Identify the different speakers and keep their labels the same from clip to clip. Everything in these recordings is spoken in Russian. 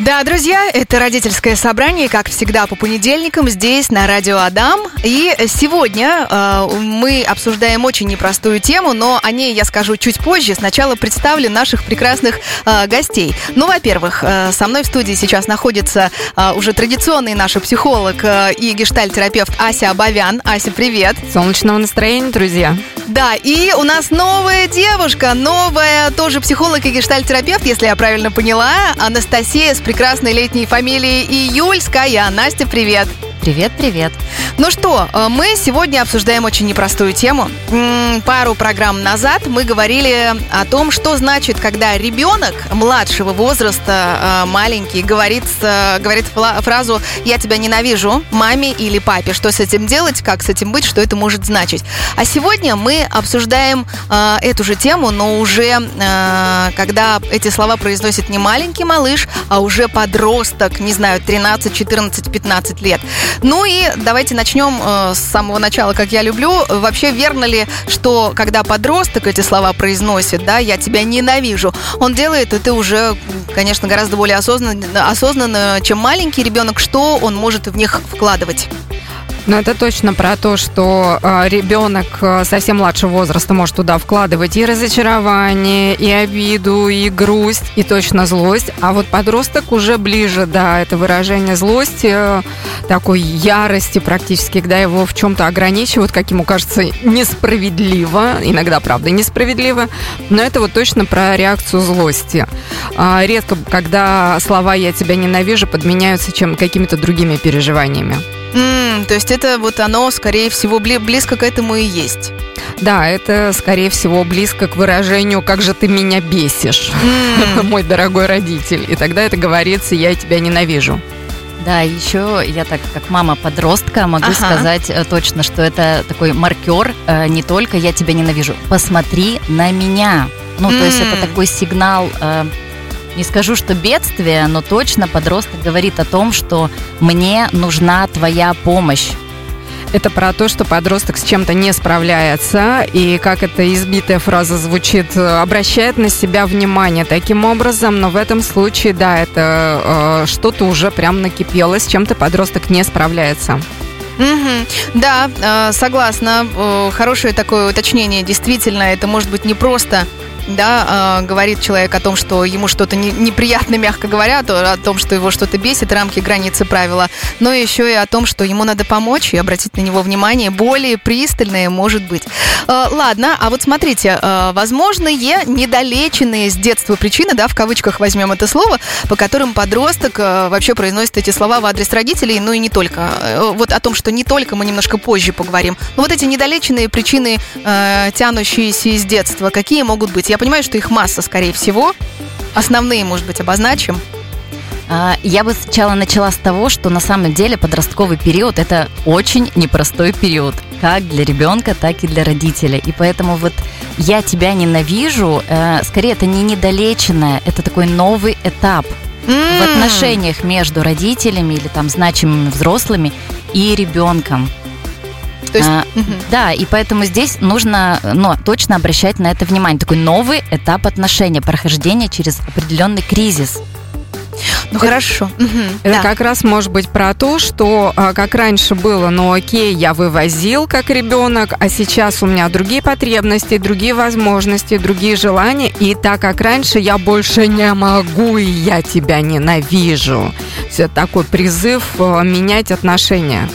Speaker 1: Да, друзья, это родительское собрание, как всегда, по понедельникам здесь на Радио Адам. И сегодня э, мы обсуждаем очень непростую тему, но о ней я скажу чуть позже. Сначала представлю наших прекрасных э, гостей. Ну, во-первых, э, со мной в студии сейчас находится э, уже традиционный наш психолог э, и гештальтерапевт Ася Абавян. Ася, привет.
Speaker 2: Солнечного настроения, друзья.
Speaker 1: Да, и у нас новая девушка, новая тоже психолог и гештальтерапевт, если я правильно поняла, Анастасия с прекрасной летней фамилией Июльская. Настя, привет.
Speaker 3: Привет, привет.
Speaker 1: Ну что, э, мы сегодня обсуждаем очень непростую тему. Пару программ назад мы говорили о том, что значит, когда ребенок младшего возраста, э, маленький, говорит, говорит фразу «я тебя ненавижу» маме или папе. Что с этим делать, как с этим быть, что это может значить. А сегодня мы обсуждаем э, эту же тему, но уже когда эти слова произносит не маленький малыш, а уже подросток, не знаю, 13, 14, 15 лет. Ну и давайте начнем э, с самого начала, как я люблю. Вообще верно ли, что когда подросток эти слова произносит, да, я тебя ненавижу, он делает это уже, конечно, гораздо более осознанно, осознанно чем маленький ребенок, что он может в них вкладывать?
Speaker 2: Ну, это точно про то, что э, ребенок э, совсем младшего возраста может туда вкладывать и разочарование, и обиду, и грусть, и точно злость. А вот подросток уже ближе, да, это выражение злости, э, такой ярости практически, когда его в чем-то ограничивают, как ему кажется, несправедливо, иногда, правда, несправедливо, но это вот точно про реакцию злости. Э, редко, когда слова «я тебя ненавижу» подменяются чем какими-то другими переживаниями.
Speaker 1: Mm, то есть это вот оно, скорее всего, близко к этому и есть.
Speaker 2: Да, это, скорее всего, близко к выражению «как же ты меня бесишь, mm. мой дорогой родитель». И тогда это говорится «я тебя ненавижу».
Speaker 3: Да, еще я так как мама подростка могу ага. сказать э, точно, что это такой маркер э, не только я тебя ненавижу, посмотри на меня. Ну, mm. то есть это такой сигнал э, не скажу, что бедствие, но точно подросток говорит о том, что мне нужна твоя помощь.
Speaker 2: Это про то, что подросток с чем-то не справляется, и как эта избитая фраза звучит, обращает на себя внимание таким образом, но в этом случае, да, это э, что-то уже прям накипело, с чем-то подросток не справляется.
Speaker 1: Угу. Да, э, согласна. Э, хорошее такое уточнение. Действительно, это может быть не просто да, э, говорит человек о том, что ему что-то не, неприятно, мягко говоря, то, о том, что его что-то бесит, рамки, границы, правила, но еще и о том, что ему надо помочь и обратить на него внимание более пристальное, может быть. Э, ладно, а вот смотрите, э, возможные недолеченные с детства причины, да, в кавычках возьмем это слово, по которым подросток вообще произносит эти слова в адрес родителей, ну и не только. Вот о том, что не только мы немножко позже поговорим. Но вот эти недолеченные причины, тянущиеся из детства, какие могут быть? Я понимаю, что их масса, скорее всего. Основные, может быть, обозначим.
Speaker 3: А, я бы сначала начала с того, что на самом деле подростковый период это очень непростой период, как для ребенка, так и для родителя. И поэтому вот я тебя ненавижу, э, скорее это не недолеченное, это такой новый этап mm. в отношениях между родителями или там значимыми взрослыми и ребенком. То есть, а, угу. Да, и поэтому здесь нужно ну, точно обращать на это внимание. Такой новый этап отношения, прохождение через определенный кризис.
Speaker 1: Ну это, хорошо.
Speaker 2: Это да. как раз может быть про то, что а, как раньше было, ну окей, я вывозил как ребенок, а сейчас у меня другие потребности, другие возможности, другие желания, и так как раньше я больше не могу, и я тебя ненавижу. Все такой призыв а, менять отношения.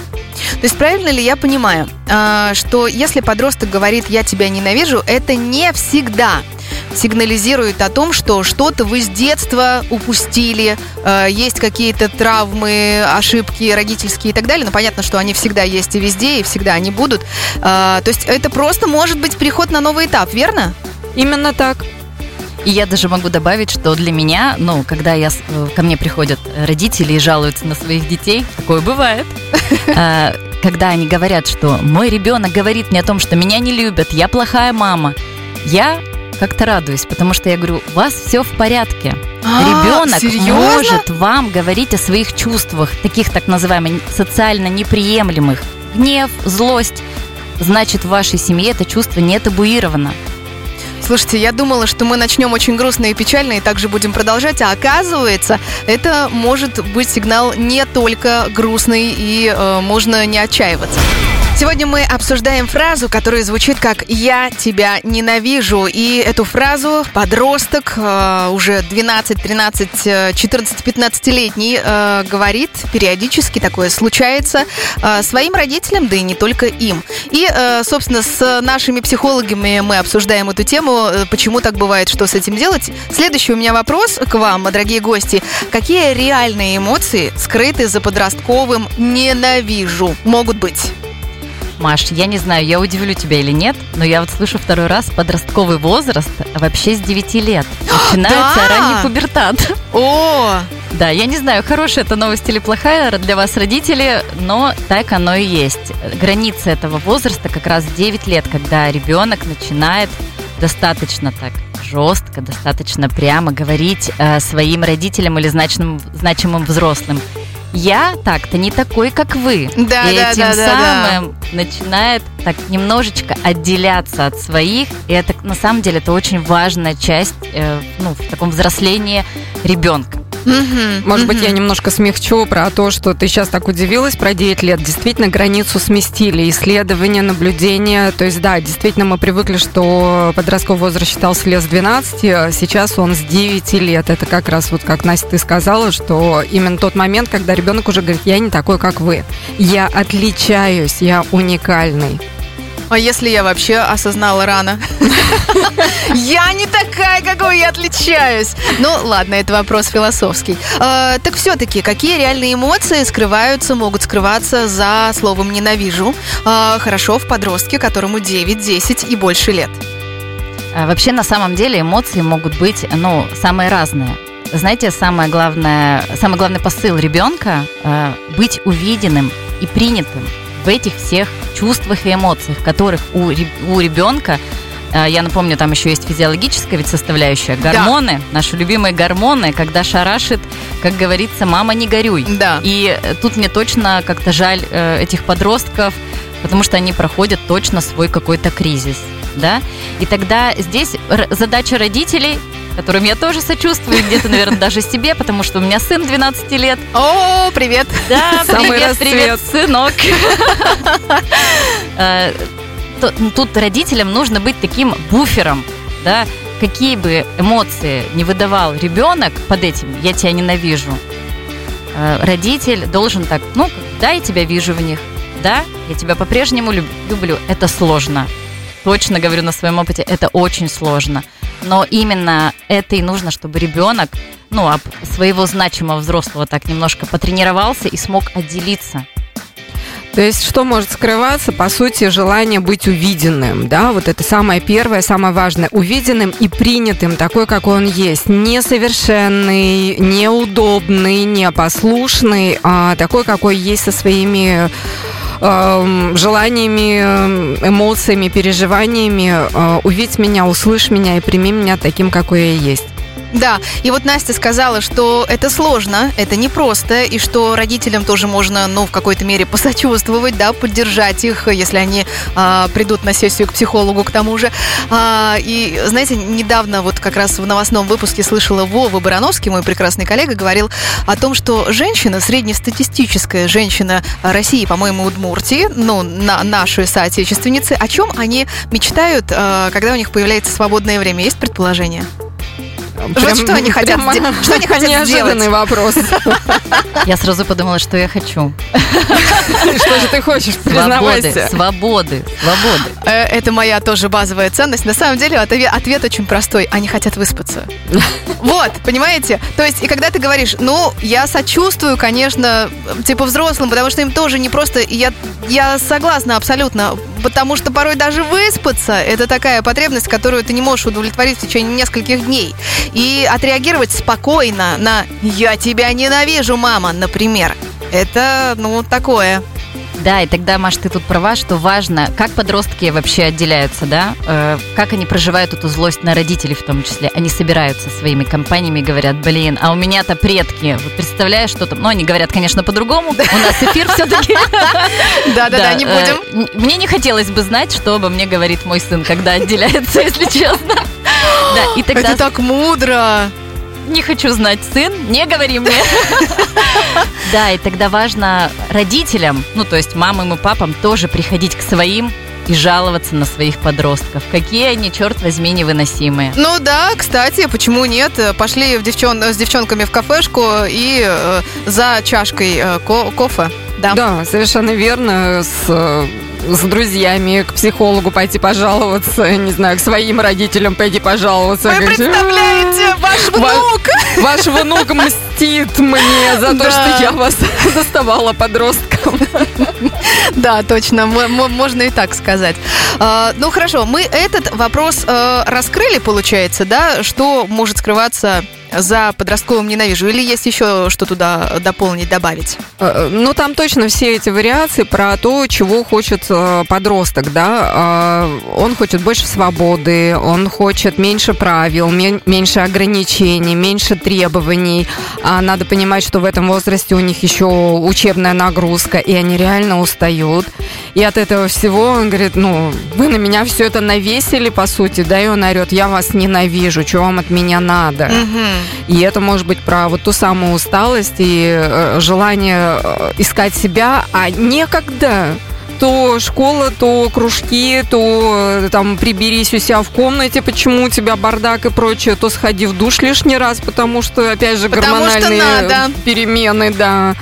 Speaker 1: То есть правильно ли я понимаю, а, что если подросток говорит «я тебя ненавижу», это не всегда сигнализирует о том, что что-то вы с детства упустили, а, есть какие-то травмы, ошибки родительские и так далее. Но понятно, что они всегда есть и везде, и всегда они будут. А, то есть это просто может быть переход на новый этап, верно?
Speaker 2: Именно так.
Speaker 3: И я даже могу добавить, что для меня, ну, когда я, э, ко мне приходят родители и жалуются на своих детей, такое бывает, а, когда они говорят, что мой ребенок говорит мне о том, что меня не любят, я плохая мама, я как-то радуюсь, потому что я говорю, у вас все в порядке. А, Ребенок может вам говорить о своих чувствах, таких так называемых социально неприемлемых. Гнев, злость. Значит, в вашей семье это чувство не табуировано.
Speaker 1: Слушайте, я думала, что мы начнем очень грустно и печально, и также будем продолжать, а оказывается, это может быть сигнал не только грустный, и э, можно не отчаиваться. Сегодня мы обсуждаем фразу, которая звучит как «я тебя ненавижу». И эту фразу подросток, э, уже 12, 13, 14, 15-летний, э, говорит периодически, такое случается, э, своим родителям, да и не только им. И, э, собственно, с нашими психологами мы обсуждаем эту тему, почему так бывает, что с этим делать. Следующий у меня вопрос к вам, дорогие гости. Какие реальные эмоции скрыты за подростковым «ненавижу» могут быть?
Speaker 3: Маш, я не знаю, я удивлю тебя или нет, но я вот слышу второй раз подростковый возраст вообще с 9 лет. Начинается
Speaker 1: Да?
Speaker 3: ранний пубертат.
Speaker 1: О,
Speaker 3: Да, я не знаю, хорошая это новость или плохая для вас, родители, но так оно и есть. Граница этого возраста как раз 9 лет, когда ребенок начинает достаточно так жестко, достаточно прямо говорить э, своим родителям или значимым, значимым взрослым. Я так-то не такой, как вы.
Speaker 1: Да,
Speaker 3: и
Speaker 1: да,
Speaker 3: этим
Speaker 1: да, да, да.
Speaker 3: самым начинает так немножечко отделяться от своих. И это на самом деле это очень важная часть э, ну, в таком взрослении ребенка.
Speaker 1: Мгм,
Speaker 2: Может быть,
Speaker 1: мгм.
Speaker 2: я немножко смягчу про то, что ты сейчас так удивилась про 9 лет. Действительно, границу сместили. Исследования, наблюдения. То есть, да, действительно, мы привыкли, что подростковый возраст считался лет с 12, а сейчас он с 9 лет. Это как раз вот как, Настя, ты сказала, что именно тот момент, когда ребенок уже говорит, я не такой, как вы. Я отличаюсь, я уникальный.
Speaker 1: А если я вообще осознала рано? Я не такая, какой я отличаюсь. Ну, ладно, это вопрос философский. Э, Так все-таки, какие реальные эмоции скрываются, могут скрываться за словом «ненавижу»? Э, Хорошо в подростке, которому 9, 10 и больше лет.
Speaker 3: А Вообще, на самом деле, эмоции могут быть, ну, самые разные. Знаете, самое главное, самый главный посыл ребенка э, быть увиденным и принятым в этих всех чувствах и эмоциях, которых у, у ребенка, э, я напомню, там еще есть физиологическая ведь составляющая, гормоны, наши любимые гормоны, когда шарашит, как говорится, мама не горюй.
Speaker 1: Да.
Speaker 3: И э, тут мне точно как-то жаль э, этих подростков, потому что они проходят точно свой какой-то кризис, да. И тогда здесь задача родителей, которым я тоже сочувствую, где-то, наверное, даже себе, потому что у меня сын 12 лет.
Speaker 1: О, привет.
Speaker 3: Да,
Speaker 2: Самый
Speaker 3: привет, привет, сынок. Э, ну, Тут родителям нужно быть таким буфером, да, какие бы эмоции не выдавал ребенок под этим «я тебя ненавижу», э, родитель должен так, ну, да, я тебя вижу в них, да, я тебя по-прежнему люб- люблю, это сложно. Точно говорю на своем опыте, это очень сложно. Но именно это и нужно, чтобы ребенок, ну, об своего значимого взрослого так немножко потренировался и смог отделиться.
Speaker 2: То есть, что может скрываться? По сути, желание быть увиденным, да, вот это самое первое, самое важное, увиденным и принятым, такой, как он есть, несовершенный, неудобный, непослушный, а такой, какой есть со своими эм, желаниями, эм, эмоциями, переживаниями. Э, увидь меня, услышь меня и прими меня таким, какой я есть.
Speaker 1: Да, и вот Настя сказала, что это сложно, это непросто, и что родителям тоже можно, ну, в какой-то мере посочувствовать, да, поддержать их, если они а, придут на сессию к психологу к тому же. А, и, знаете, недавно вот как раз в новостном выпуске слышала Вова Барановский, мой прекрасный коллега, говорил о том, что женщина, среднестатистическая женщина России, по-моему, Удмуртии, ну, на, наши соотечественницы, о чем они мечтают, а, когда у них появляется свободное время? Есть предположение? Вот что они хотят
Speaker 2: прямо
Speaker 1: сде- что они хотят
Speaker 2: неожиданный
Speaker 1: сделать?
Speaker 2: вопрос.
Speaker 3: Я сразу подумала, что я хочу.
Speaker 2: Что же ты хочешь,
Speaker 3: Свободы,
Speaker 2: признавайся.
Speaker 3: свободы, свободы.
Speaker 1: Э, Это моя тоже базовая ценность. На самом деле отве- ответ очень простой. Они хотят выспаться. Вот, понимаете? То есть, и когда ты говоришь, ну, я сочувствую, конечно, типа взрослым, потому что им тоже не просто... Я, я согласна абсолютно, потому что порой даже выспаться – это такая потребность, которую ты не можешь удовлетворить в течение нескольких дней. И отреагировать спокойно на «я тебя ненавижу, мама», например, это, ну, такое.
Speaker 3: Да, и тогда, Маш, ты тут права, что важно, как подростки вообще отделяются, да, Э, как они проживают эту злость на родителей в том числе. Они собираются своими компаниями и говорят, блин, а у меня-то предки, вот представляешь, что там, ну, они говорят, конечно, по-другому, у нас эфир все-таки.
Speaker 1: Да-да-да, не будем.
Speaker 3: Мне не хотелось бы знать, что обо мне говорит мой сын, когда отделяется, если честно. Да, и тогда
Speaker 1: Это так мудро.
Speaker 3: не хочу знать, сын, не говори мне. Да, и тогда важно родителям, ну то есть мамам и папам тоже приходить к своим и жаловаться на своих подростков. Какие они, черт возьми, невыносимые.
Speaker 1: Ну да, кстати, почему нет? Пошли в девчон... с девчонками в кафешку и э, за чашкой э, ко- кофе. Да.
Speaker 2: Да, совершенно верно. С, э, с друзьями к психологу пойти пожаловаться, не знаю, к своим родителям пойти пожаловаться.
Speaker 1: Вы представляете, ваш
Speaker 2: Ва-
Speaker 1: внук!
Speaker 2: Ваш внук мстит мне за то,
Speaker 1: Да.
Speaker 2: что я вас заставала подростком.
Speaker 1: Да, точно, можно и так сказать. А, ну хорошо, мы этот вопрос э, раскрыли, получается, да? Что может скрываться за подростковым ненавижу? Или есть еще что туда дополнить, добавить?
Speaker 2: Э, Ну, там точно все эти вариации про то, чего хочет э, подросток, да. Э, Он хочет больше свободы, он хочет меньше правил, мен- меньше ограничений, меньше требований. А надо понимать, что в этом возрасте у них еще учебная нагрузка, и они реально устают. И от этого всего он говорит, ну, вы на меня все это навесили, по сути, да, и он орет, я вас ненавижу, что вам от меня надо? И это может быть про вот ту самую усталость и э, желание э, искать себя, а некогда. То школа, то кружки, то э, там приберись у себя в комнате, почему у тебя бардак и прочее, то сходи в душ лишний раз, потому что, опять же,
Speaker 1: Потому
Speaker 2: гормональные перемены, да.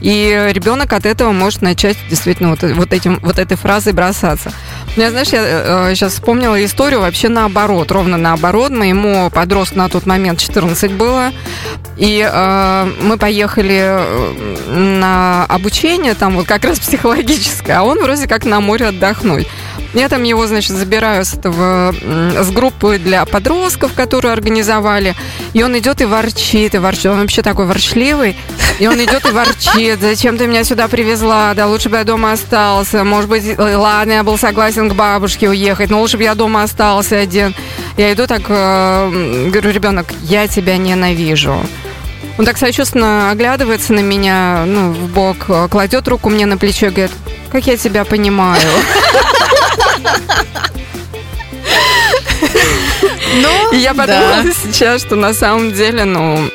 Speaker 2: И ребенок от этого может начать действительно вот, вот, этим, вот этой фразой бросаться. Я, знаешь, я сейчас вспомнила историю вообще наоборот, ровно наоборот. Моему подростку на тот момент 14 было. И э, мы поехали э, на обучение, там вот как раз психологическое, а он вроде как на море отдохнуть. Я там его, значит, забираю с этого, с группы для подростков, которую организовали. И он идет и ворчит, и ворчит. Он вообще такой ворчливый. И он идет и ворчит. Зачем ты меня сюда привезла? Да лучше бы я дома остался. Может быть, э, ладно, я был согласен к бабушке уехать, но лучше бы я дома остался один. Я иду так, э, говорю, ребенок, я тебя ненавижу. Он так сочувственно оглядывается на меня, ну, в бок, э, кладет руку мне на плечо и говорит, как я тебя понимаю.
Speaker 1: Ну,
Speaker 2: И я
Speaker 1: да.
Speaker 2: подумала сейчас, что на самом деле, ну,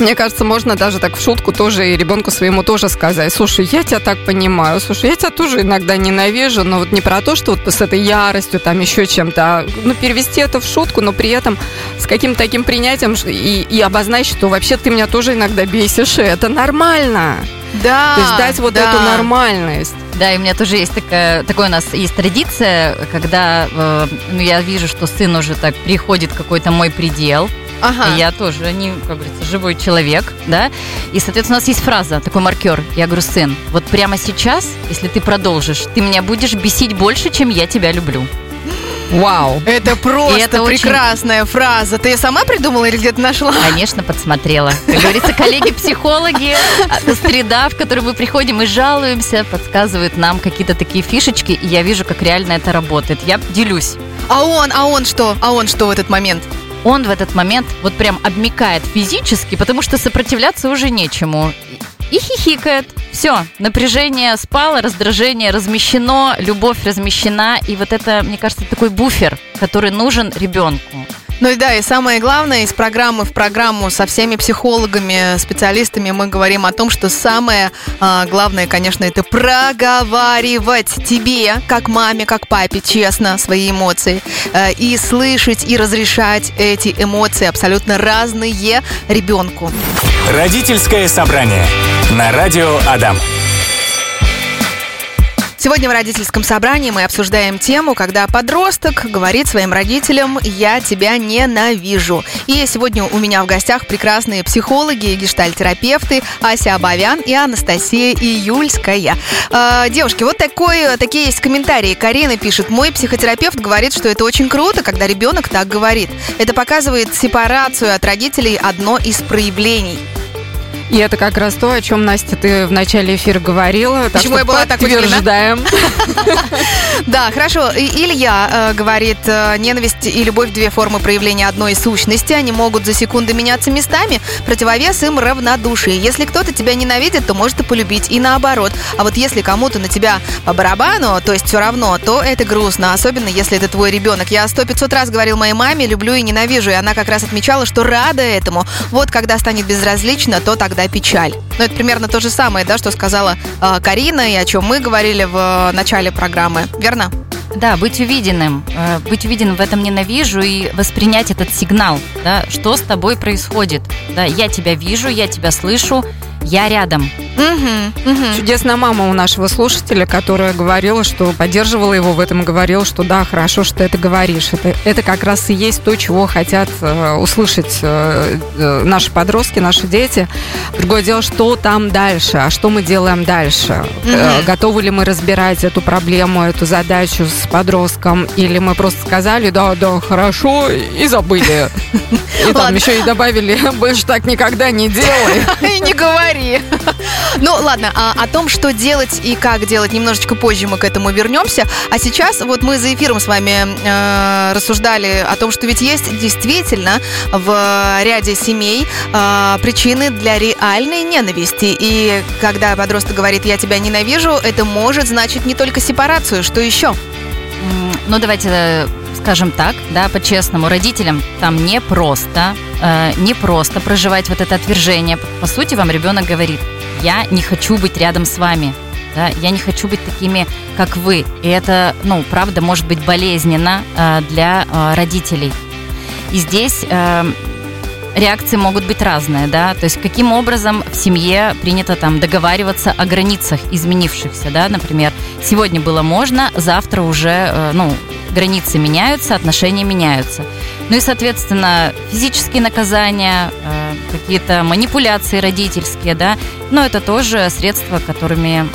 Speaker 2: мне кажется, можно даже так в шутку тоже и ребенку своему тоже сказать, слушай, я тебя так понимаю, слушай, я тебя тоже иногда ненавижу, но вот не про то, что вот с этой яростью, там еще чем-то, а, ну, перевести это в шутку, но при этом с каким-то таким принятием и, и обозначить, что вообще ты меня тоже иногда бесишь, и это нормально.
Speaker 1: Да,
Speaker 2: То есть дать вот
Speaker 1: да.
Speaker 2: эту нормальность.
Speaker 3: Да, и у меня тоже есть такая, такой у нас есть традиция, когда э, ну, я вижу, что сын уже так приходит в какой-то мой предел,
Speaker 1: Ага.
Speaker 3: я тоже, не, как говорится, живой человек, да, и, соответственно, у нас есть фраза, такой маркер, я говорю, сын, вот прямо сейчас, если ты продолжишь, ты меня будешь бесить больше, чем я тебя люблю.
Speaker 2: Вау.
Speaker 1: Это просто
Speaker 3: это очень-
Speaker 1: прекрасная фраза. Ты ее сама придумала или где-то нашла?
Speaker 3: Конечно, подсмотрела. Как говорится, коллеги-психологи, среда, в которую мы приходим и жалуемся, подсказывают нам какие-то такие фишечки, и я вижу, как реально это работает. Я делюсь.
Speaker 1: А он, а он что? А он что в этот момент?
Speaker 3: Он в этот момент вот прям обмикает физически, потому что сопротивляться уже нечему. И хихикает. Все, напряжение спало, раздражение размещено, любовь размещена. И вот это, мне кажется, такой буфер, который нужен ребенку.
Speaker 1: Ну и да, и самое главное, из программы в программу со всеми психологами, специалистами мы говорим о том, что самое а, главное, конечно, это проговаривать тебе, как маме, как папе, честно, свои эмоции. э, и слышать, и разрешать эти эмоции абсолютно разные ребенку.
Speaker 4: Родительское собрание на радио Адам.
Speaker 1: Сегодня в родительском собрании мы обсуждаем тему, когда подросток говорит своим родителям «я тебя ненавижу». И сегодня у меня в гостях прекрасные психологи и гештальтерапевты Ася Абавян и Анастасия Июльская. Э, девушки, вот такой, такие есть комментарии. Карина пишет, мой психотерапевт говорит, что это очень круто, когда ребенок так говорит. Это показывает сепарацию от родителей одно из проявлений.
Speaker 2: И это как раз то, о чем, Настя, ты в начале эфира говорила. Так
Speaker 1: Почему я была так
Speaker 2: подтверждаем.
Speaker 1: Да, хорошо. Илья э, говорит, э, ненависть и любовь две формы проявления одной сущности. Они могут за секунды меняться местами. Противовес им равнодушие. Если кто-то тебя ненавидит, то может и полюбить. И наоборот. А вот если кому-то на тебя по барабану, то есть все равно, то это грустно. Особенно если это твой ребенок. Я сто пятьсот раз говорил моей маме, люблю и ненавижу. И она как раз отмечала, что рада этому. Вот когда станет безразлично, то тогда печаль. Ну, это примерно то же самое, да, что сказала э, Карина и о чем мы говорили в э, начале программы. Верно?
Speaker 3: Да, быть увиденным. Э, Быть увиденным в этом ненавижу и воспринять этот сигнал, да, что с тобой происходит. Да, я тебя вижу, я тебя слышу, я рядом.
Speaker 1: Угу, угу.
Speaker 2: Чудесная мама у нашего слушателя, которая говорила, что поддерживала его в этом, говорила, что да, хорошо, что ты это говоришь. Это, это как раз и есть то, чего хотят э, услышать э, э, наши подростки, наши дети. Другое дело, что там дальше, а что мы делаем дальше. Э, готовы ли мы разбирать эту проблему, эту задачу с подростком, или мы просто сказали, да, да, хорошо, и забыли. И там еще и добавили, больше так никогда не делай.
Speaker 1: И не говори. Ну, ладно, а о том, что делать и как делать, немножечко позже мы к этому вернемся. А сейчас вот мы за эфиром с вами э, рассуждали о том, что ведь есть действительно в ряде семей э, причины для реальной ненависти. И когда подросток говорит «я тебя ненавижу», это может значить не только сепарацию, что еще?
Speaker 3: Ну, давайте э, скажем так, да, по-честному, родителям там не просто, э, не просто проживать вот это отвержение. По сути, вам ребенок говорит, я не хочу быть рядом с вами, да, я не хочу быть такими, как вы. И это, ну, правда, может быть болезненно э, для э, родителей. И здесь э, реакции могут быть разные, да, то есть каким образом в семье принято там договариваться о границах изменившихся, да, например, сегодня было можно, завтра уже, э, ну, границы меняются, отношения меняются. Ну и, соответственно, физические наказания, э, какие-то манипуляции родительские, да, но это тоже средства, которыми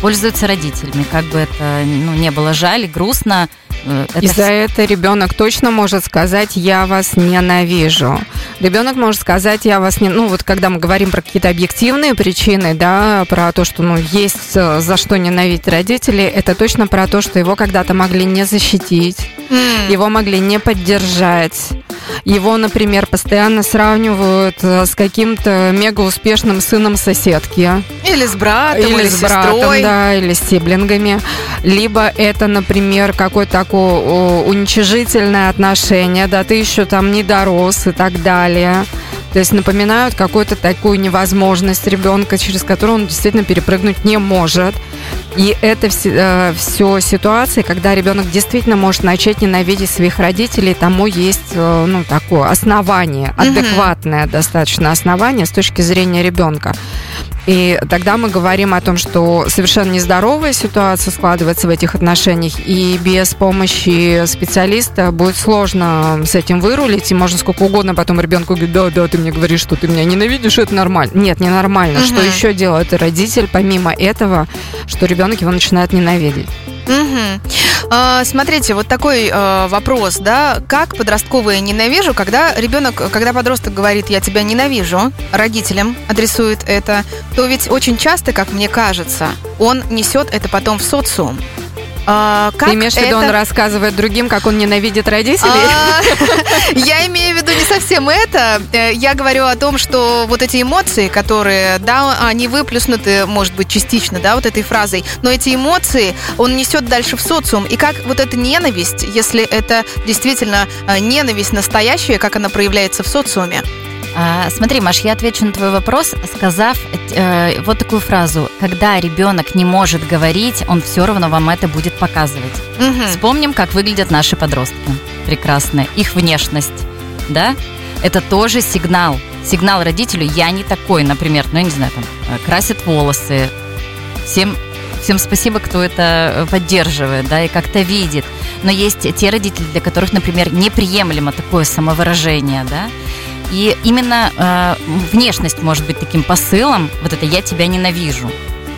Speaker 3: пользуются родителями, как бы это ну, не было жаль грустно. Э, это
Speaker 2: И за это ребенок точно может сказать «я вас ненавижу». Ребенок может сказать «я вас не...» Ну, вот когда мы говорим про какие-то объективные причины, да, про то, что, ну, есть э, за что ненавидеть родителей, это точно про то, что его когда-то могли не защитить, его могли не поддержать. Его, например, постоянно сравнивают э, с каким-то мега успешным сыном соседки.
Speaker 1: Или с братом, или,
Speaker 2: Или
Speaker 1: с
Speaker 2: братом,
Speaker 1: сестрой.
Speaker 2: да, или с сиблингами. Либо это, например, какое-то такое уничижительное отношение, да, ты еще там не дорос и так далее. То есть напоминают какую-то такую невозможность ребенка, через которую он действительно перепрыгнуть не может. И это все, ситуации, когда ребенок действительно может начать ненавидеть своих родителей, тому есть э, ну, такое основание, адекватное достаточно основание с точки зрения ребенка. И тогда мы говорим о том, что совершенно нездоровая ситуация складывается в этих отношениях, и без помощи специалиста будет сложно с этим вырулить, и можно сколько угодно потом ребенку говорить, да, да, ты мне говоришь, что ты меня ненавидишь, это нормально. Нет, не нормально.
Speaker 1: Мгм.
Speaker 2: Что еще делает родитель, помимо этого, что ребенок его начинает ненавидеть?
Speaker 1: Мгм. А, смотрите, вот такой э, вопрос, да, как подростковые ненавижу, когда ребенок, когда подросток говорит, я тебя ненавижу, родителям адресует это, то ведь очень часто, как мне кажется, он несет это потом в социум. А, как
Speaker 2: Ты имеешь в виду,
Speaker 1: это-
Speaker 2: он рассказывает другим, как он ненавидит родителей?
Speaker 1: А, Я имею в виду не совсем это. Э, Я говорю о том, что вот эти эмоции, которые, да, они выплюснуты, может быть, частично, да, вот этой фразой, но эти эмоции он несет дальше в социум. И как вот эта ненависть, если это действительно э, ненависть настоящая, как она проявляется в социуме?
Speaker 3: А, смотри, Маш, я отвечу на твой вопрос, сказав э, вот такую фразу. Когда ребенок не может говорить, он все равно вам это будет показывать.
Speaker 1: Мгм.
Speaker 3: Вспомним, как выглядят наши подростки. Прекрасные. Их внешность, да? Это тоже сигнал. Сигнал родителю «я не такой», например, ну, я не знаю, там, э, красит волосы. Всем, всем спасибо, кто это э, поддерживает, да, и как-то видит. Но есть те родители, для которых, например, неприемлемо такое самовыражение, да, и именно э, внешность может быть таким посылом, вот это «я тебя ненавижу».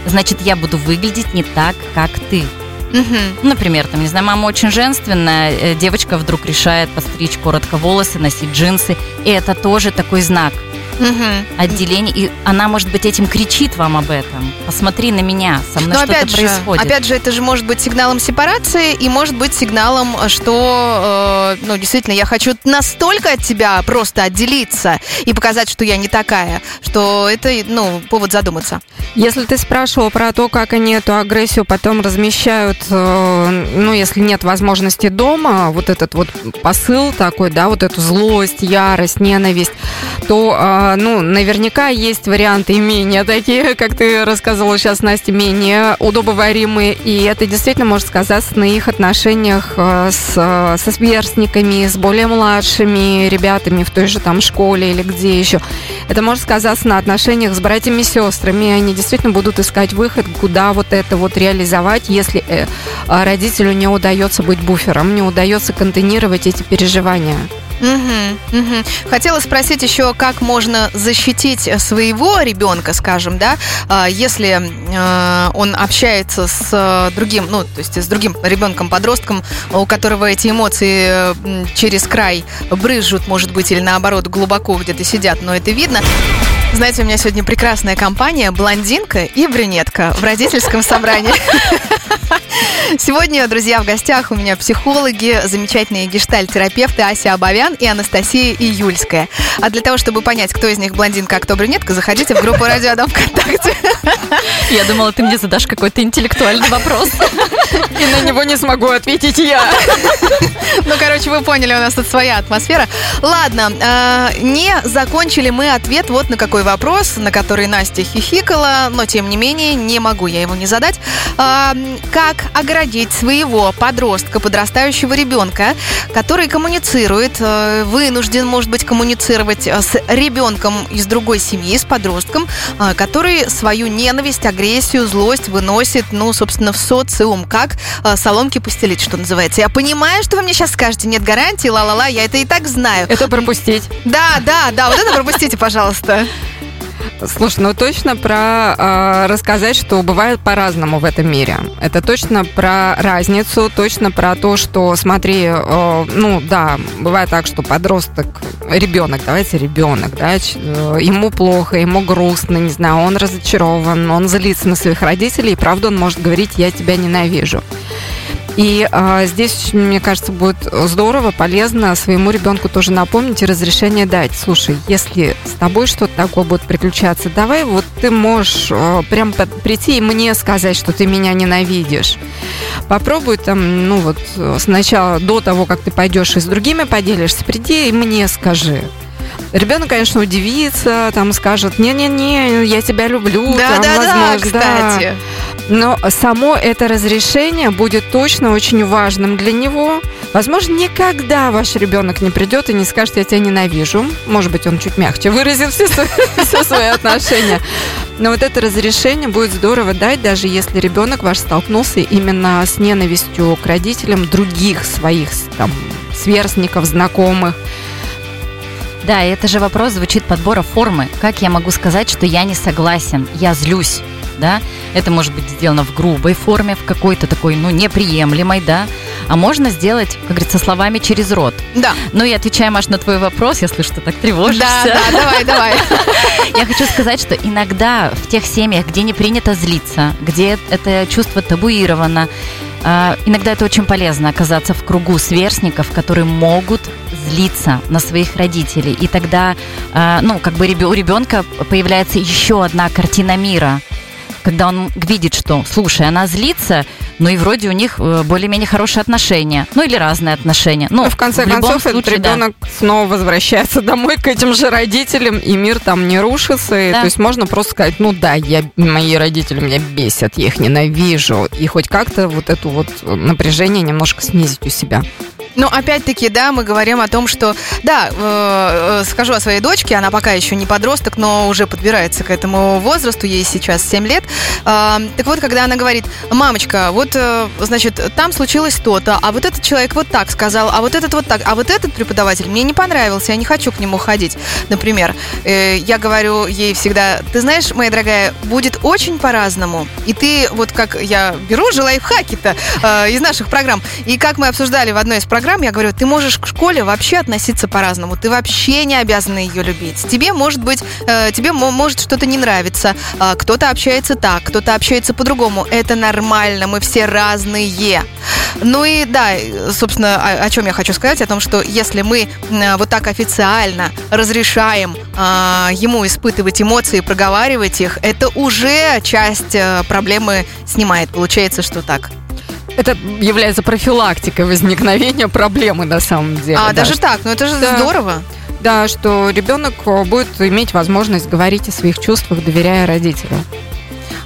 Speaker 3: Значит, я буду выглядеть не так, как ты. Ну, Например, там, не знаю, мама очень женственная, э, девочка вдруг решает постричь коротко волосы, носить джинсы, и это тоже такой знак.
Speaker 1: Мгм.
Speaker 3: отделение, и она, может быть, этим кричит вам об этом. Посмотри на меня, со мной
Speaker 1: Но
Speaker 3: что-то происходит.
Speaker 1: опять же, это же может быть сигналом сепарации и может быть сигналом, что, э, ну, действительно, я хочу настолько от тебя просто отделиться и показать, что я не такая, что это, ну, повод задуматься.
Speaker 2: Если ты спрашивал про то, как они эту агрессию потом размещают, э, ну, если нет возможности дома, вот этот вот посыл такой, да, вот эту злость, ярость, ненависть, то, э, ну, наверняка есть варианты менее такие, как ты рассказывала сейчас, Настя, менее удобоваримые, и это действительно может сказаться на их отношениях э, с, э, со сверстниками, с более младшими ребятами в той же там школе или где еще. Это может сказаться на отношениях с братьями и сестрами. Они действительно будут искать выход, куда вот это вот реализовать, если э, а, родителю не удается быть буфером, не удается контейнировать эти переживания.
Speaker 1: Мгм, мгм. Хотела спросить еще, как можно защитить своего ребенка, скажем, да, а, если э, он общается с э, другим, ну, то есть с другим ребенком-подростком, у которого эти эмоции э, через край брызжут, может быть, или наоборот глубоко где-то сидят, но это видно. Знаете, у меня сегодня прекрасная компания блондинка и брюнетка в родительском собрании. Сегодня, друзья, в гостях у меня психологи, замечательные гештальт-терапевты Ася Абовян и Анастасия Июльская. А для того, чтобы понять, кто из них блондинка, а кто брюнетка, заходите в группу Радио Адам ВКонтакте.
Speaker 3: Я думала, ты мне задашь какой-то интеллектуальный вопрос.
Speaker 2: И на него не смогу ответить я.
Speaker 1: Ну, короче, вы поняли, у нас тут своя атмосфера. Ладно, э, не закончили мы ответ вот на какой вопрос, на который Настя хихикала, но тем не менее не могу я его не задать. А, Как оградить своего подростка, подрастающего ребенка, который коммуницирует, э, вынужден, может быть, коммуницировать э, с ребенком из другой семьи, с подростком, э, который свою ненависть, агрессию, злость выносит, ну, собственно, в социум, как соломки постелить, что называется. Я понимаю, что вы мне сейчас скажете, нет гарантии, ла-ла-ла, я это и так знаю.
Speaker 2: Это пропустить.
Speaker 1: Да, да, да, вот это пропустите, пожалуйста.
Speaker 2: Слушай, ну точно про э, рассказать, что бывает по-разному в этом мире. Это точно про разницу, точно про то, что, смотри, э, ну да, бывает так, что подросток, ребенок, давайте ребенок, да, э, ему плохо, ему грустно, не знаю, он разочарован, он злится на своих родителей, и правда он может говорить, я тебя ненавижу. И а, здесь, мне кажется, будет здорово, полезно своему ребенку тоже напомнить и разрешение дать. Слушай, если с тобой что-то такое будет приключаться, давай вот ты можешь а, прям прийти и мне сказать, что ты меня ненавидишь. Попробуй там, ну вот э, сначала, до того, как ты пойдешь и с другими поделишься, приди и мне скажи. Ребенок, конечно, удивится, там скажет, не-не-не, я тебя люблю.
Speaker 1: Да,
Speaker 2: там,
Speaker 1: да, да,
Speaker 2: возможно, да.
Speaker 1: кстати.
Speaker 2: Но само это разрешение будет точно очень важным для него. Возможно, никогда ваш ребенок не придет и не скажет, я тебя ненавижу. Может быть, он чуть мягче свои- все свои отношения. Но вот это разрешение будет здорово дать, даже если ребенок ваш столкнулся именно с ненавистью к родителям других своих там, сверстников, знакомых.
Speaker 3: Да, и это же вопрос звучит подбора формы. Как я могу сказать, что я не согласен, я злюсь, да? Это может быть сделано в грубой форме, в какой-то такой, ну, неприемлемой, да? А можно сделать, как говорится, словами через рот.
Speaker 1: Да.
Speaker 3: Ну и отвечая, Маш, на твой вопрос, если что так тревожишься.
Speaker 1: Да, да, давай, давай.
Speaker 3: Я хочу сказать, что иногда в тех семьях, где не принято злиться, где это чувство табуировано, а, иногда это очень полезно оказаться в кругу сверстников, которые могут злиться на своих родителей. И тогда, а, ну, как бы у ребенка появляется еще одна картина мира, когда он видит, что, слушай, она злится, но и вроде у них э, более-менее хорошие отношения, ну или разные отношения. Ну,
Speaker 2: Ну, в конце
Speaker 3: любом
Speaker 2: концов, этот
Speaker 3: случае, да.
Speaker 2: ребенок снова возвращается домой к этим же родителям, и мир там не рушится. И,
Speaker 3: Да.
Speaker 2: то есть можно просто сказать, ну да, я, мои родители меня бесят, я их ненавижу. И хоть как-то вот это вот напряжение немножко снизить у себя.
Speaker 1: Ну, опять-таки, да, мы говорим о том, что, да, э, э, скажу о своей дочке, она пока еще не подросток, но уже подбирается к этому возрасту, ей сейчас 7 лет. А, так вот, когда она говорит, мамочка, вот, э, значит, там случилось то-то, а вот этот человек вот так сказал, а вот этот вот так, а вот этот преподаватель мне не понравился, я не хочу к нему ходить, например. Э, я говорю ей всегда, ты знаешь, моя дорогая, будет очень по-разному. И ты, вот как я беру же лайфхаки-то э, из наших программ, и как мы обсуждали в одной из программ, я говорю, ты можешь к школе вообще относиться по-разному. Ты вообще не обязана ее любить. Тебе может быть, э, тебе мо- может что-то не нравиться. А, кто-то общается так, кто-то общается по-другому. Это нормально, мы все разные. Ну и да, э, собственно, о, о чем я хочу сказать, о том, что если мы э, вот так официально разрешаем а, ему испытывать эмоции, проговаривать их, это уже часть э, проблемы снимает. Получается, что так.
Speaker 2: Это является профилактикой возникновения проблемы на самом деле.
Speaker 1: А,
Speaker 2: да,
Speaker 1: даже так, ну это же
Speaker 2: Да.
Speaker 1: здорово.
Speaker 2: Да, что ребенок э, будет иметь возможность говорить о своих чувствах, доверяя родителю.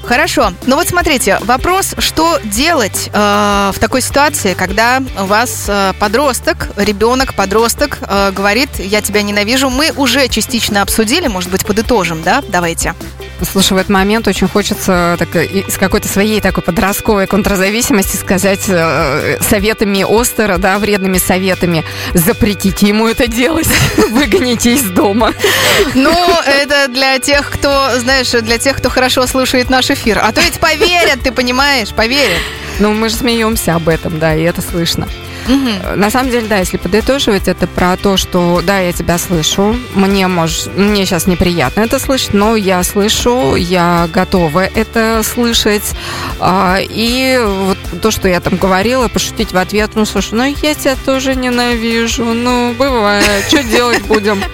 Speaker 1: Хорошо. Ну вот смотрите, вопрос, что делать э, в такой ситуации, когда у вас э, подросток, ребенок, подросток э, говорит, я тебя ненавижу. Мы уже частично обсудили, может быть, подытожим, да? Давайте.
Speaker 2: Слушай, в этот момент очень хочется так, э, из какой-то своей такой подростковой контрзависимости сказать э, советами Остера, да, вредными советами, запретите ему это делать, выгоните из дома.
Speaker 1: Ну, это для тех, кто, знаешь, для тех, кто хорошо слушает наш эфир. А то ведь поверят, ты понимаешь, поверят.
Speaker 2: Ну, мы же смеемся об этом, да, и это слышно. Э, На самом деле, да, если подытоживать, это про то, что да, я тебя слышу, мне может, мне сейчас неприятно это слышать, но я слышу, я готова это слышать. А, И вот то, что я там говорила, пошутить в ответ, ну слушай, ну я тебя тоже ненавижу, ну бывает, что делать будем?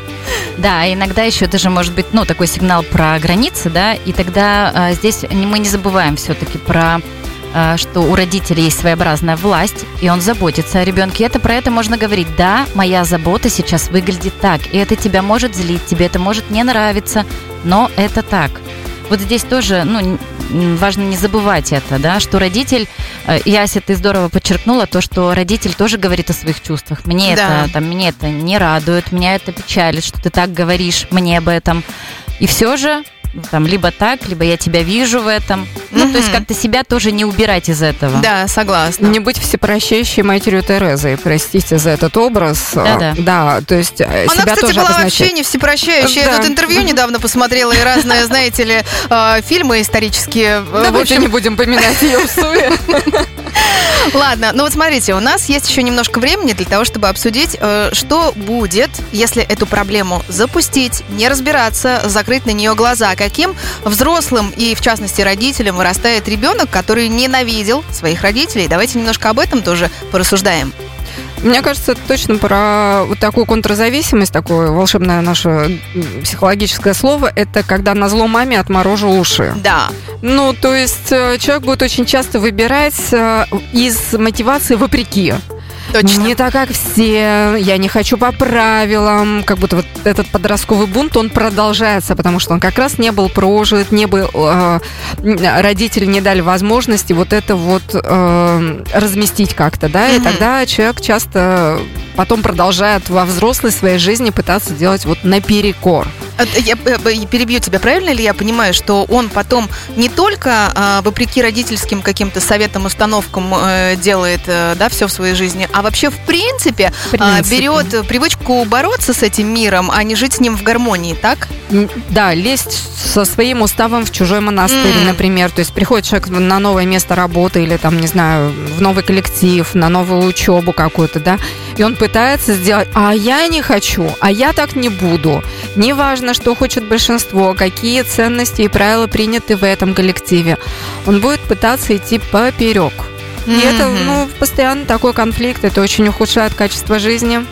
Speaker 3: Да, иногда еще это же может быть, ну, такой сигнал про границы, да, и тогда а, здесь мы не забываем все-таки про что у родителей есть своеобразная власть, и он заботится о ребенке. Это про это можно говорить. Да, моя забота сейчас выглядит так, и это тебя может злить, тебе это может не нравиться, но это так. Вот здесь тоже, ну, важно не забывать это, да, что родитель, э, и Ася, ты здорово подчеркнула то, что родитель тоже говорит о своих чувствах. Мне
Speaker 1: Да.
Speaker 3: это, там, мне это не радует, меня это печалит, что ты так говоришь мне об этом. И все же, там, либо так, либо я тебя вижу в этом. Ну, то есть как-то себя тоже не убирать из этого.
Speaker 1: Да, согласна.
Speaker 2: Не быть всепрощающей матерью Терезы, простите за этот образ.
Speaker 3: Да-да.
Speaker 2: Да, то есть э,
Speaker 1: Она,
Speaker 2: себя
Speaker 1: кстати,
Speaker 2: тоже
Speaker 1: была
Speaker 2: обозначать.
Speaker 1: вообще не всепрощающая. Я
Speaker 2: Да.
Speaker 1: тут интервью недавно посмотрела и разные, знаете ли, э, фильмы исторические. Э,
Speaker 2: Давайте не будем поминать ее в суе.
Speaker 1: Ладно, ну вот смотрите, у нас есть еще немножко времени для того, чтобы обсудить, что будет, если эту проблему запустить, не разбираться, закрыть на нее глаза. Каким взрослым и, в частности, родителям вырастает ребенок, который ненавидел своих родителей. Давайте немножко об этом тоже порассуждаем.
Speaker 2: Мне кажется, это точно про вот такую контрзависимость, такое волшебное наше психологическое слово, это когда на зло маме отморожу уши.
Speaker 1: Да.
Speaker 2: Ну, то есть э, человек будет очень часто выбирать э, из мотивации вопреки.
Speaker 1: Точно.
Speaker 2: Не так, как все, я не хочу по правилам. Как будто вот этот подростковый бунт, он продолжается, потому что он как раз не был прожит, не был... э, родители не дали возможности вот это вот э, разместить как-то, да, и
Speaker 1: Мгм.
Speaker 2: тогда человек часто потом продолжает во взрослой своей жизни пытаться делать вот наперекор.
Speaker 1: Э, Я э, э, перебью тебя, правильно ли я понимаю, что он потом не только а, вопреки родительским каким-то советам, установкам э, делает, э, да, все в своей жизни, а вообще в принципе,
Speaker 2: В
Speaker 1: а,
Speaker 2: принципе.
Speaker 1: берет привычку бороться с этим миром, а не жить с ним в гармонии, так?
Speaker 2: Да, лезть со своим уставом в чужой монастырь,
Speaker 1: М.
Speaker 2: например. То есть приходит человек на новое место работы или там, не знаю, в новый коллектив, на новую учебу какую-то, да, и он пытается сделать, а я не хочу, а я так не буду. Неважно, что хочет большинство, какие ценности и правила приняты в этом коллективе. Он будет пытаться идти поперек. И это,
Speaker 1: Мгм.
Speaker 2: ну, постоянно такой конфликт, это очень ухудшает качество жизни.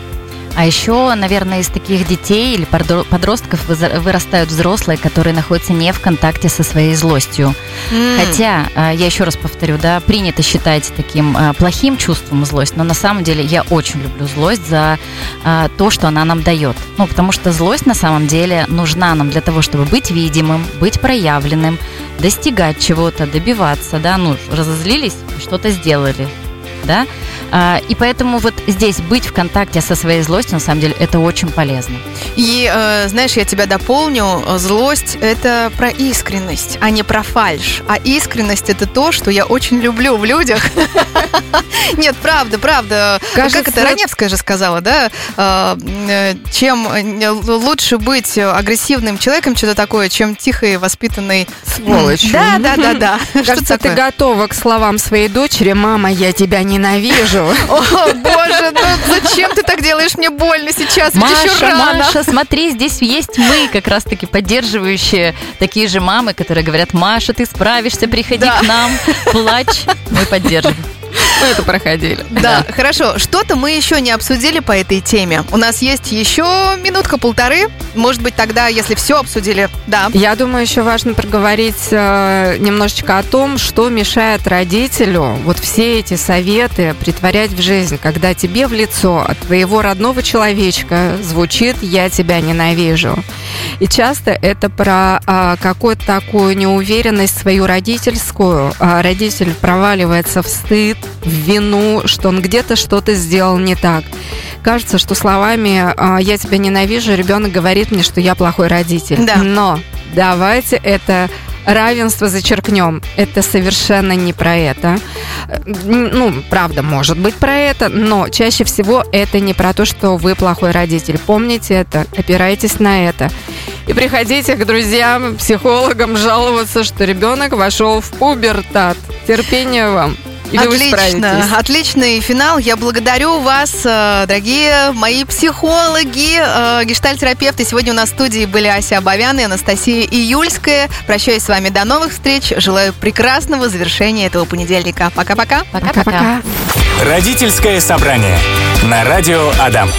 Speaker 3: А еще, наверное, из таких детей или подро- подростков вырастают взрослые, которые находятся не в контакте со своей злостью.
Speaker 1: М.
Speaker 3: Хотя, а, я еще раз повторю, да, принято считать таким а, плохим чувством злость, но на самом деле я очень люблю злость за а, то, что она нам дает. Ну, потому что злость на самом деле нужна нам для того, чтобы быть видимым, быть проявленным, достигать чего-то, добиваться, да, ну, разозлились, что-то сделали, да, А, и поэтому вот здесь быть в контакте со своей злостью, на самом деле, это очень полезно.
Speaker 1: И, э, знаешь, я тебя дополню. Злость – это про искренность, а не про фальш. А искренность – это то, что я очень люблю в людях. Нет, правда, правда.
Speaker 2: Кажется,
Speaker 1: Как это Раневская же сказала, да? Э, э, Чем э, лучше быть агрессивным человеком, что-то такое, чем тихой, воспитанной...
Speaker 2: Сволочью.
Speaker 1: Да, да, да, да.
Speaker 2: Кажется, ты готова к словам своей дочери, мама, я тебя ненавижу.
Speaker 1: О, боже, ну зачем ты так делаешь? Мне больно сейчас, ведь еще
Speaker 3: Маша,
Speaker 1: рано.
Speaker 3: Маша, смотри, здесь есть мы, как раз-таки поддерживающие такие же мамы, которые говорят, Маша, ты справишься, приходи
Speaker 1: Да.
Speaker 3: к нам, плачь, мы поддержим.
Speaker 2: Мы это проходили.
Speaker 1: Да, хорошо. Что-то мы еще не обсудили по этой теме. У нас есть еще минутка-полторы. Может быть, тогда, если все обсудили, да.
Speaker 2: Я думаю, еще важно проговорить э, немножечко о том, что мешает родителю вот все эти советы притворять в жизнь, когда тебе в лицо от твоего родного человечка звучит «я тебя ненавижу». И часто это про а, какую-то такую неуверенность свою родительскую. А, родитель проваливается в стыд, в вину, что он где-то что-то сделал не так. Кажется, что словами а, «я тебя ненавижу» ребенок говорит мне, что я плохой родитель.
Speaker 1: Да.
Speaker 2: Но давайте это равенство зачеркнем. Это совершенно не про это. Ну, правда, может быть про это, но чаще всего это не про то, что вы плохой родитель. Помните это, опирайтесь на это. И приходите к друзьям, психологам жаловаться, что ребенок вошел в пубертат. Терпения вам. Или
Speaker 1: Отлично, отличный финал. Я благодарю вас, э, дорогие мои психологи, э, гештальтерапевты. Сегодня у нас в студии были Ася Абовян и Анастасия Июльская. Прощаюсь с вами до новых встреч. Желаю прекрасного завершения этого понедельника. Пока-пока.
Speaker 3: Пока-пока.
Speaker 4: Родительское собрание на радио Адам.